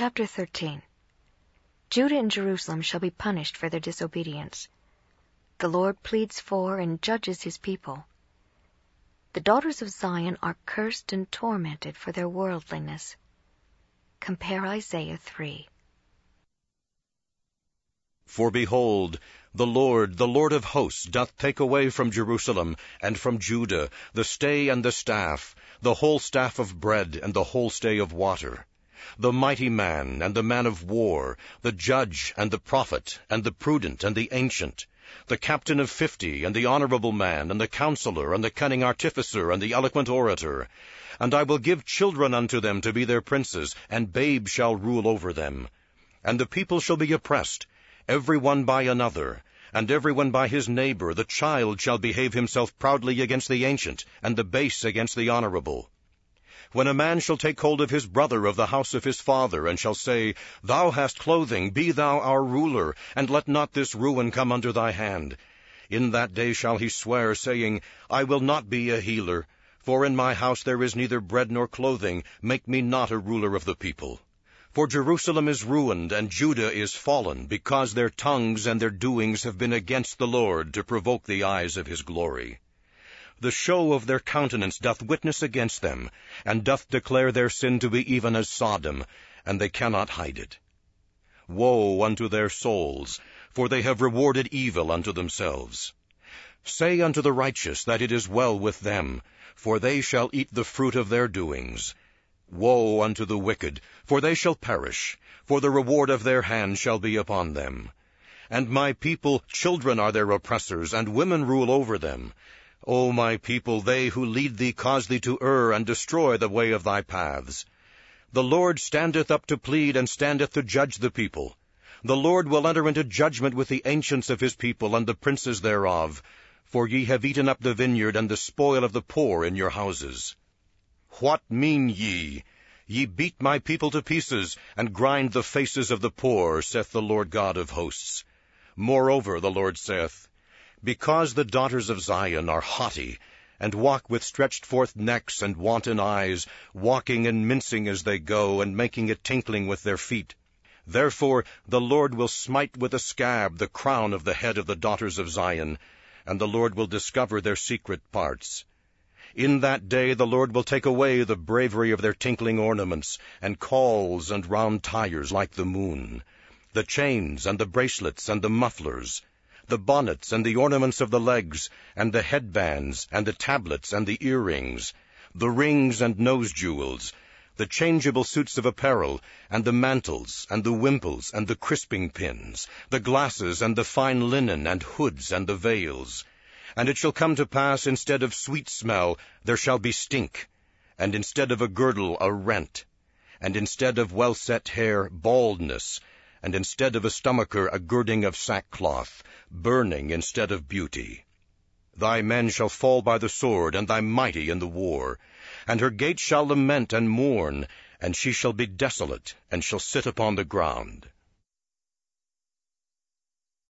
Chapter 13 Judah and Jerusalem shall be punished for their disobedience. The Lord pleads for and judges his people. The daughters of Zion are cursed and tormented for their worldliness. Compare Isaiah 3. For behold, the Lord, the Lord of hosts, doth take away from Jerusalem and from Judah the stay and the staff, the whole staff of bread and the whole stay of water, the mighty man and the man of war, the judge and the prophet, and the prudent and the ancient, the captain of fifty, and the honorable man, and the counselor, and the cunning artificer, and the eloquent orator. And I will give children unto them to be their princes, and babes shall rule over them. And the people shall be oppressed, every one by another, and every one by his neighbor. The child shall behave himself proudly against the ancient, and the base against the honorable. When a man shall take hold of his brother of the house of his father, and shall say, Thou hast clothing, be thou our ruler, and let not this ruin come under thy hand. In that day shall he swear, saying, I will not be a healer, for in my house there is neither bread nor clothing, make me not a ruler of the people. For Jerusalem is ruined, and Judah is fallen, because their tongues and their doings have been against the Lord, to provoke the eyes of his glory. The show of their countenance doth witness against them, and doth declare their sin to be even as Sodom, and they cannot hide it. Woe unto their souls, for they have rewarded evil unto themselves. Say unto the righteous that it is well with them, for they shall eat the fruit of their doings. Woe unto the wicked, for they shall perish, for the reward of their hand shall be upon them. And my people, children are their oppressors, and women rule over them. O my people, they who lead thee cause thee to err, and destroy the way of thy paths. The Lord standeth up to plead, and standeth to judge the people. The Lord will enter into judgment with the ancients of his people, and the princes thereof. For ye have eaten up the vineyard, and the spoil of the poor in your houses. What mean ye? Ye beat my people to pieces, and grind the faces of the poor, saith the Lord God of hosts. Moreover, the Lord saith, because the daughters of Zion are haughty, and walk with stretched forth necks and wanton eyes, walking and mincing as they go, and making a tinkling with their feet. Therefore the Lord will smite with a scab the crown of the head of the daughters of Zion, and the Lord will discover their secret parts. In that day the Lord will take away the bravery of their tinkling ornaments, and cauls and round tires like the moon, the chains and the bracelets and the mufflers, the bonnets and the ornaments of the legs, and the headbands, and the tablets and the earrings, the rings and nose jewels, the changeable suits of apparel, and the mantles, and the wimples, and the crisping pins, the glasses, and the fine linen, and hoods, and the veils. And it shall come to pass, instead of sweet smell, there shall be stink, and instead of a girdle, a rent, and instead of well set hair, baldness, and instead of a stomacher a girding of sackcloth, burning instead of beauty. Thy men shall fall by the sword, and thy mighty in the war. And her gates shall lament and mourn, and she shall be desolate, and shall sit upon the ground.